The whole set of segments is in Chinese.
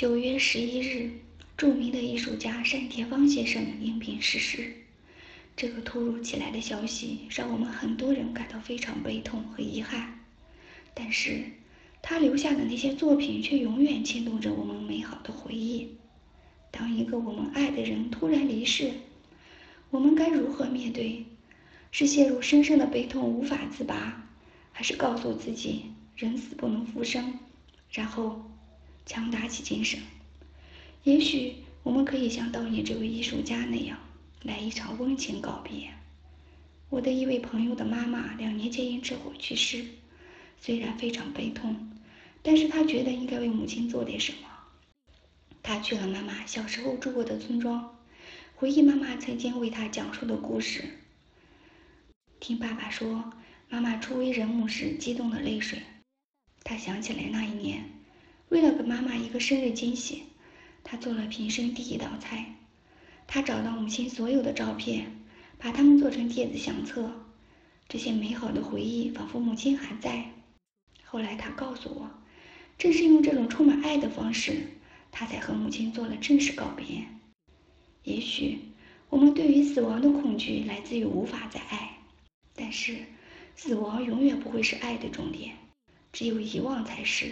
九月十一日，著名的艺术家单田芳先生因病逝世。这个突如其来的消息让我们很多人感到非常悲痛和遗憾。但是，他留下的那些作品却永远牵动着我们美好的回忆。当一个我们爱的人突然离世，我们该如何面对？是陷入深深的悲痛无法自拔，还是告诉自己人死不能复生，然后强打起精神？也许我们可以像悼念这位艺术家那样，来一场温情告别。我的一位朋友的妈妈两年前因车祸去世，虽然非常悲痛，但是他觉得应该为母亲做点什么。他去了妈妈小时候住过的村庄，回忆妈妈曾经为他讲述的故事。听爸爸说，妈妈初为人母时激动的泪水。他想起来那一年，为了给妈妈一个生日惊喜，他做了平生第一道菜。他找到母亲所有的照片，把它们做成电子相册。这些美好的回忆仿佛母亲还在。后来他告诉我，正是用这种充满爱的方式，他才和母亲做了正式告别。也许我们对于死亡的恐惧来自于无法再爱。但是，死亡永远不会是爱的终点，只有遗忘才是。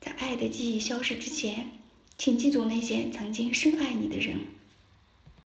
在爱的记忆消失之前，请记住那些曾经深爱你的人。